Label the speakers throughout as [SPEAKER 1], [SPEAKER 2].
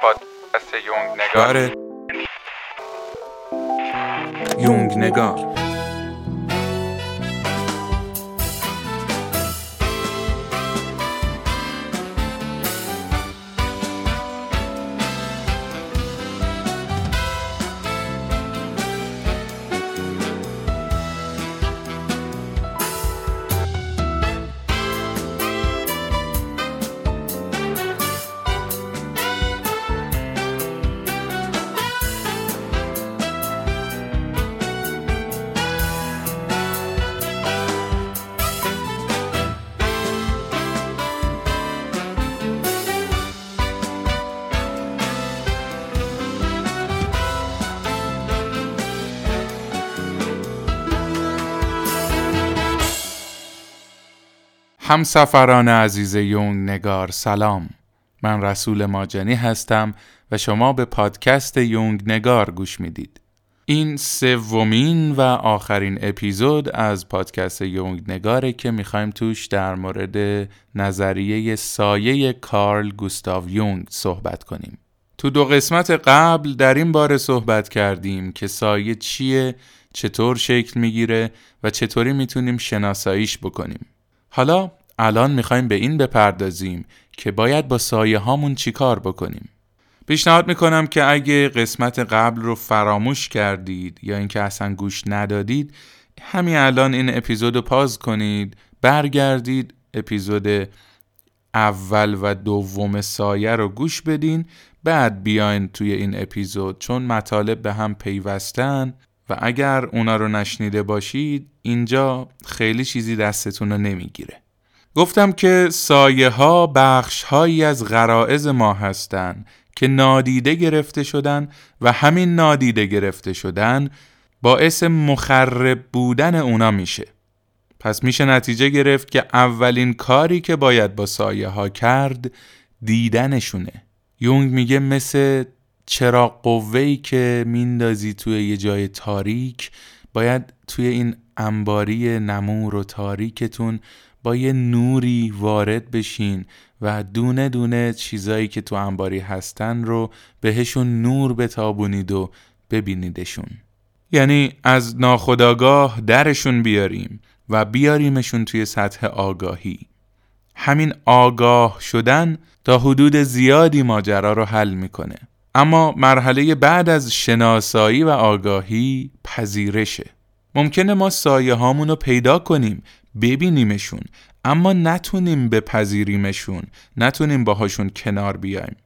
[SPEAKER 1] پادکست یونگ نگار.
[SPEAKER 2] یونگ نگار. همسفران عزیز یونگ نگار سلام. من رسول ماجنی هستم و شما به پادکست یونگ نگار گوش می‌دید. این سومین و آخرین اپیزود از پادکست یونگ نگاره که می‌خوایم توش در مورد نظریه سایه کارل گوستاو یونگ صحبت کنیم. تو دو قسمت قبل در این باره صحبت کردیم که سایه چیه، چطور شکل می‌گیره و چطوری می‌تونیم شناساییش بکنیم. حالا الان می‌خوایم به این بپردازیم که باید با سایه هامون چیکار بکنیم. پیشنهاد می‌کنم که اگه قسمت قبل رو فراموش کردید یا اینکه اصلا گوش ندادید همین الان این اپیزود رو پاز کنید برگردید اپیزود اول و دوم سایه رو گوش بدین بعد بیاین توی این اپیزود چون مطالب به هم پیوستن و اگر اونا رو نشنیده باشید اینجا خیلی چیزی دستتون رو نمی‌گیره گفتم که سایه ها بخش هایی از غرائز ما هستند که نادیده گرفته شدن و همین نادیده گرفته شدن باعث مخرب بودن اونا میشه. پس میشه نتیجه گرفت که اولین کاری که باید با سایه ها کرد دیدنشونه. یونگ میگه مثل چراغ قوهی که میندازی توی یه جای تاریک باید توی این انباری نمور و تاریکتون با یه نوری وارد بشین و دونه دونه چیزایی که تو انباری هستن رو بهشون نور بتابونید و ببینیدشون. یعنی از ناخداگاه درشون بیاریم و بیاریمشون توی سطح آگاهی. همین آگاه شدن تا حدود زیادی ماجرا رو حل می‌کنه. اما مرحله بعد از شناسایی و آگاهی پذیرشه. ممکنه ما سایه هامون پیدا کنیم ببینیمشون اما نتونیم بپذیریمشون نتونیم باهاشون کنار بیایم.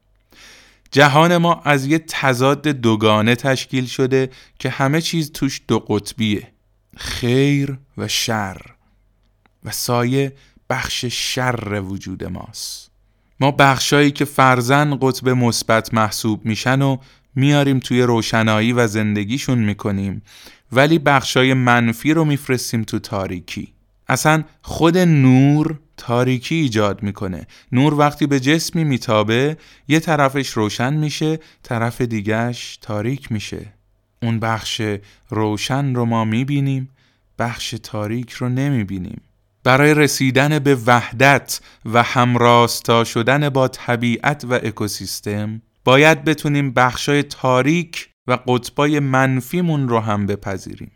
[SPEAKER 2] جهان ما از یه تضاد دوگانه تشکیل شده که همه چیز توش دو قطبیه خیر و شر. و سایه بخش شر وجود ماست. ما بخشایی که فرزن قطب مثبت محسوب میشن و میاریم توی روشنایی و زندگیشون می‌کنیم. ولی بخشای منفی رو میفرستیم تو تاریکی. اصلا خود نور تاریکی ایجاد می‌کنه. نور وقتی به جسمی میتابه یه طرفش روشن میشه طرف دیگهش تاریک میشه. اون بخش روشن رو ما می‌بینیم بخش تاریک رو نمی‌بینیم. برای رسیدن به وحدت و همراستا شدن با طبیعت و اکوسیستم باید بتونیم بخشای تاریک و قطبای منفیمون رو هم بپذیریم.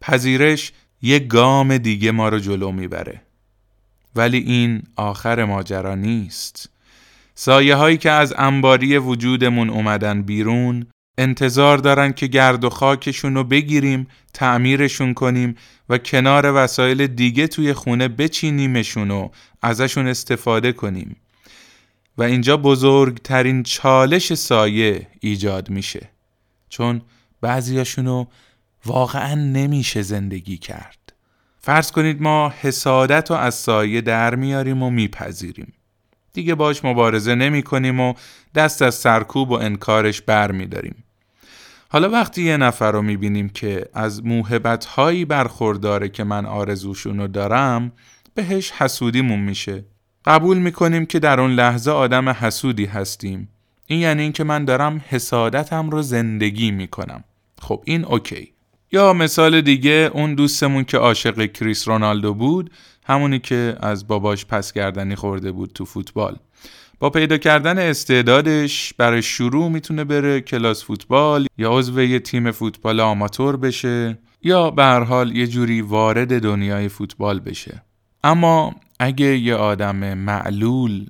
[SPEAKER 2] پذیرش یه گام دیگه ما رو جلو می‌بره. ولی این آخر ماجرا نیست. سایه هایی که از انباری وجودمون اومدن بیرون انتظار دارن که گرد و خاکشون رو بگیریم تعمیرشون کنیم و کنار وسایل دیگه توی خونه بچینیمشون و ازشون استفاده کنیم. و اینجا بزرگترین چالش سایه ایجاد میشه. چون بعضیاشونو واقعا نمیشه زندگی کرد. فرض کنید ما حسادت رو از سایه در میاریم و میپذیریم. دیگه باش مبارزه نمی کنیم و دست از سرکوب و انکارش بر می داریم. حالا وقتی یه نفر رو می بینیم که از موهبت هایی برخورداره که من آرزوشونو دارم بهش حسودیمون میشه. قبول می کنیم که در اون لحظه آدم حسودی هستیم. این یعنی اینکه من دارم حسادتم رو زندگی می کنم. خب این اوکی. یا مثال دیگه اون دوستمون که عاشق کریس رونالدو بود همونی که از باباش پس گردنی خورده بود تو فوتبال. با پیدا کردن استعدادش برای شروع می‌تونه بره کلاس فوتبال یا عضو یه تیم فوتبال آماتور بشه یا به هر حال یه جوری وارد دنیای فوتبال بشه. اما اگه یه آدم معلول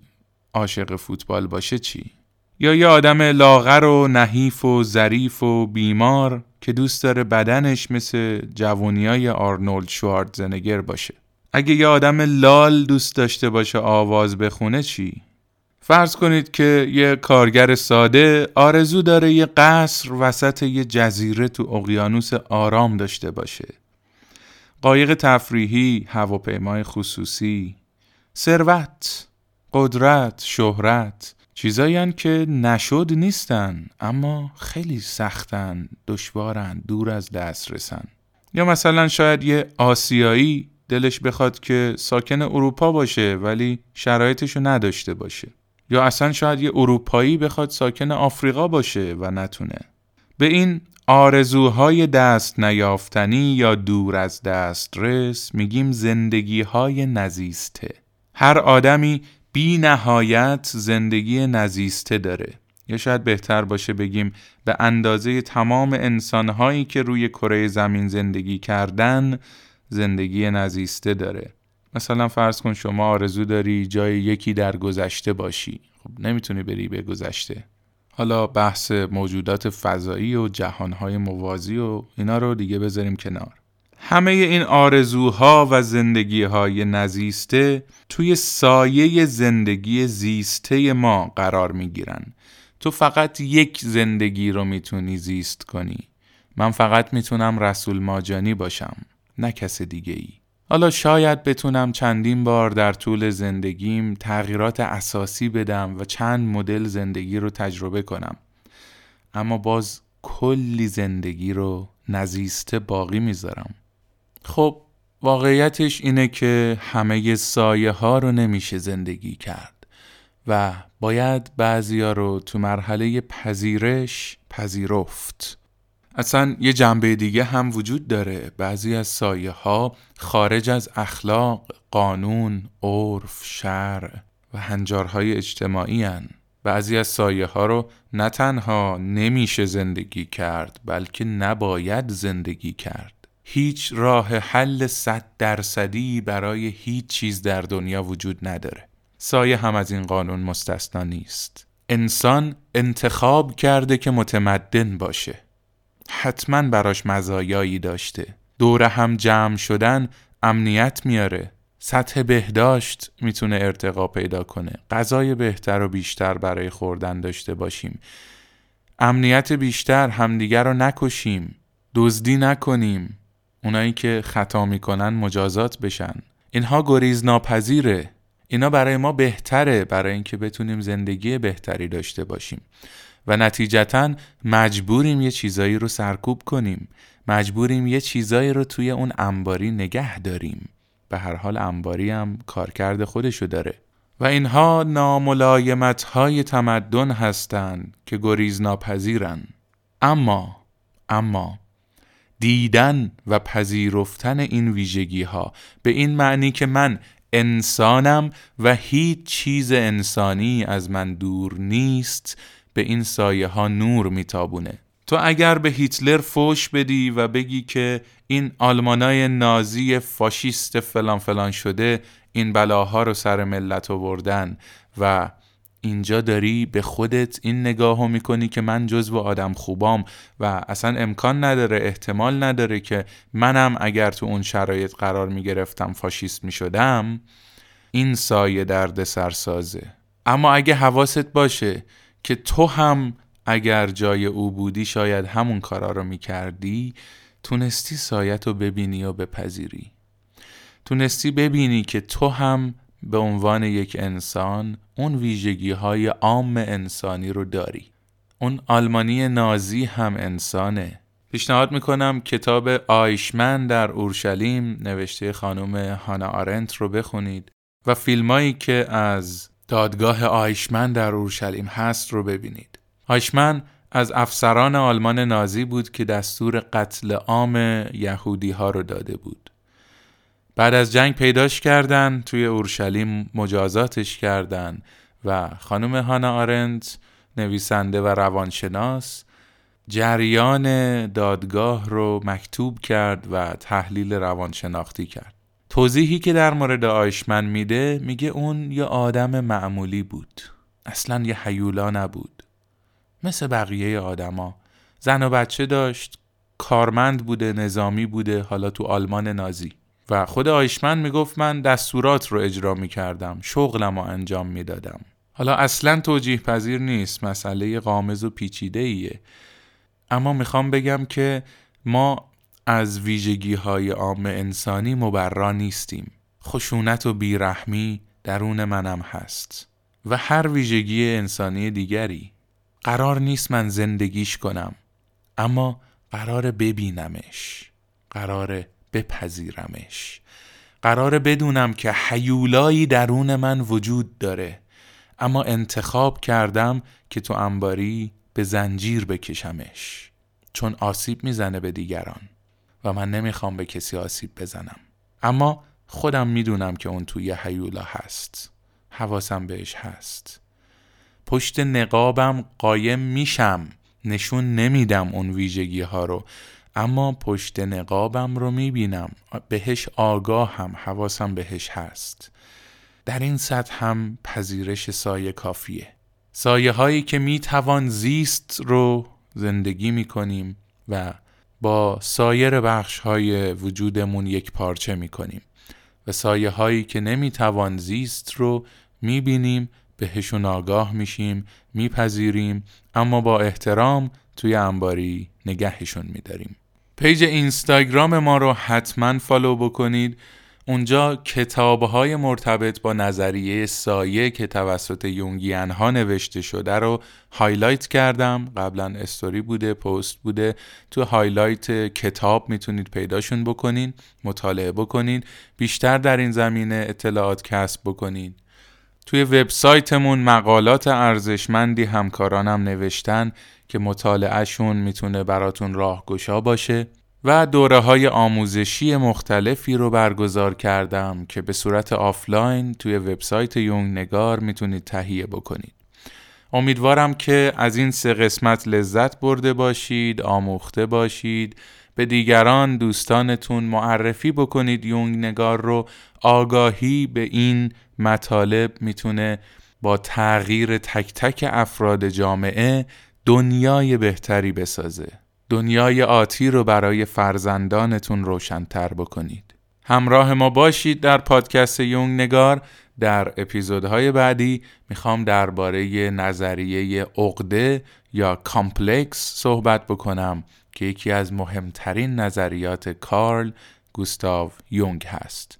[SPEAKER 2] عاشق فوتبال باشه چی؟ یا یه آدم لاغر و نحیف و ظریف و بیمار که دوست داره بدنش مثل جوونیای آرنولد شوارتزنگر باشه. اگه یه آدم لال دوست داشته باشه آواز بخونه چی؟ فرض کنید که یه کارگر ساده آرزو داره یه قصر وسط یه جزیره تو اقیانوس آرام داشته باشه. قایق تفریحی، هواپیمای خصوصی، ثروت، قدرت، شهرت، چیزایی که نشد نیستن اما خیلی سختن، دشوارن، دور از دست رسن. یا مثلا شاید یه آسیایی دلش بخواد که ساکن اروپا باشه ولی شرایطشو نداشته باشه. یا اصلا شاید یه اروپایی بخواد ساکن آفریقا باشه و نتونه. به این آرزوهای دست نیافتنی یا دور از دسترس میگیم زندگی های نزیسته. هر آدمی بی نهایت زندگی نزیسته داره. یا شاید بهتر باشه بگیم به اندازه تمام انسانهایی که روی کره زمین زندگی کردن زندگی نزیسته داره. مثلا فرض کن شما آرزو داری جای یکی در گذشته باشی. خب نمی‌تونی بری به گذشته. حالا بحث موجودات فضایی و جهانهای موازی و اینا رو دیگه بذاریم کنار. همه این آرزوها و زندگیهای نزیسته توی سایه زندگی زیسته ما قرار می‌گیرن. تو فقط یک زندگی رو می‌تونی زیست کنی. من فقط می‌تونم رسول ماجانی باشم. نه کس دیگه ای حالا شاید بتونم چندین بار در طول زندگیم تغییرات اساسی بدم و چند مدل زندگی رو تجربه کنم. اما باز کلی زندگی رو نزیسته باقی می‌ذارم. خب واقعیتش اینه که همه سایه ها رو نمیشه زندگی کرد و باید بعضیا رو تو مرحله پذیرش پذیرفت. اصلا یه جنبه دیگه هم وجود داره. بعضی از سایه ها خارج از اخلاق، قانون، عرف، شرع و هنجارهای اجتماعی هن. بعضی از سایه ها رو نه تنها نمیشه زندگی کرد بلکه نباید زندگی کرد. هیچ راه حل صد درصدی برای هیچ چیز در دنیا وجود نداره. سایه هم از این قانون مستثنا نیست. انسان انتخاب کرده که متمدن باشه. حتما براش مزایایی داشته. دور هم جمع شدن امنیت میاره. سطح بهداشت می‌تونه ارتقا پیدا کنه. غذای بهتر و بیشتر برای خوردن داشته باشیم. امنیت بیشتر همدیگر رو نکشیم. دزدی نکنیم. اونایی که خطا می‌کنن مجازات بشن. اینها گریز ناپذیره اینا برای ما بهتره برای اینکه بتونیم زندگی بهتری داشته باشیم. و نتیجتا مجبوریم یه چیزایی رو سرکوب کنیم. مجبوریم یه چیزایی رو توی اون انباری نگه داریم. به هر حال انباری هم کارکرد خودشو داره. و اینها ناملایمت های تمدن هستند که گریز ناپذیرن اما اما دیدن و پذیرفتن این ویژگی ها به این معنی که من انسانم و هیچ چیز انسانی از من دور نیست به این سایه ها نور میتابونه. تو اگر به هیتلر فوش بدی و بگی که این آلمانای نازی فاشیست فلان فلان شده این بلاها رو سر ملت آوردن و اینجا داری به خودت این نگاهو می‌کنی که من جزو آدم خوبام و اصلا امکان نداره احتمال نداره که منم اگر تو اون شرایط قرار می‌گرفتم فاشیست می‌شدم این سایه درد سرسازه اما اگه حواست باشه که تو هم اگر جای او بودی شاید همون کارا رو می‌کردی تونستی سایت رو ببینی و بپذیری. تونستی ببینی که تو هم به عنوان یک انسان اون ویژگی های عام انسانی رو داری. اون آلمانی نازی هم انسانه. پیشنهاد می‌کنم کتاب آیشمن در اورشلیم نوشته خانم هانا آرنت رو بخونید و فیلمایی که از دادگاه آیشمن در اورشلیم هست رو ببینید. آیشمن از افسران آلمان نازی بود که دستور قتل عام یهودی ها رو داده بود. بعد از جنگ پیداش کردن توی اورشلیم مجازاتش کردن و خانم هانا آرنت نویسنده و روانشناس جریان دادگاه رو مکتوب کرد و تحلیل روانشناختی کرد توضیحی که در مورد آیشمن میده میگه اون یه آدم معمولی بود. اصلا یه حیولا نبود. مثل بقیه آدما. زن و بچه داشت کارمند بوده نظامی بوده حالا تو آلمان نازی. و خود آیشمن می‌گفت من دستورات رو اجرا می‌کردم شغلم رو انجام می‌دادم. حالا اصلا توجیه پذیر نیست مسئله قامز و پیچیده ایه اما می‌خوام بگم که ما از ویژگی های عام انسانی مبرا نیستیم. خشونت و بیرحمی درون منم هست و هر ویژگی انسانی دیگری. قرار نیست من زندگیش کنم اما قرار ببینمش قرار بپذیرمش. قرار بدونم که حیولایی درون من وجود داره اما انتخاب کردم که تو انباری به زنجیر بکشمش چون آسیب می‌زنه به دیگران. و من نمی‌خوام به کسی آسیب بزنم. اما خودم می‌دونم که اون توی حیولا هست. حواسم بهش هست. پشت نقابم قایم میشم. نشون نمیدم اون ویژگی ها رو. اما پشت نقابم رو می‌بینم. بهش آگاه هم حواسم بهش هست. در این سطح هم پذیرش سایه کافیه. سایه هایی که می‌توان زیست رو زندگی می‌کنیم و با سایر بخش های وجودمون یک پارچه می‌کنیم و سایه هایی که نمی‌توان زیست رو می‌بینیم بهشون آگاه میشیم میپذیریم اما با احترام توی انباری نگهشون میداریم. page اینستاگرام ما رو حتما follow بکنید اونجا کتاب های مرتبط با نظریه سایه که توسط یونگیان ها نوشته شده رو highlight کردم. قبلا استوری بوده پست بوده. تو highlight کتاب می‌تونید پیداشون بکنین مطالعه بکنین بیشتر در این زمینه اطلاعات کسب بکنین. توی وبسایتمون مقالات ارزشمندی همکارانم نوشتن که مطالعهشون می‌تونه براتون راهگشا باشه. و دوره های آموزشی مختلفی رو برگزار کردم که به صورت آفلاین توی وبسایت یونگ نگار می‌تونید تهیه بکنید. امیدوارم که از این سه قسمت لذت برده باشید، آموخته باشید، به دیگران دوستانتون معرفی بکنید یونگ نگار رو آگاهی به این مطالب می‌تونه با تغییر تک تک افراد جامعه دنیای بهتری بسازه. دنیای آتی رو برای فرزندانتون روشنتر بکنید. همراه ما باشید در پادکست یونگ نگار در اپیزودهای بعدی می‌خوام درباره نظریه عقده یا complex صحبت بکنم که یکی از مهمترین نظریات کارل گوستاو یونگ هست.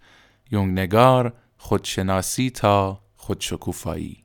[SPEAKER 2] یونگ نگار خودشناسی تا خودشکوفایی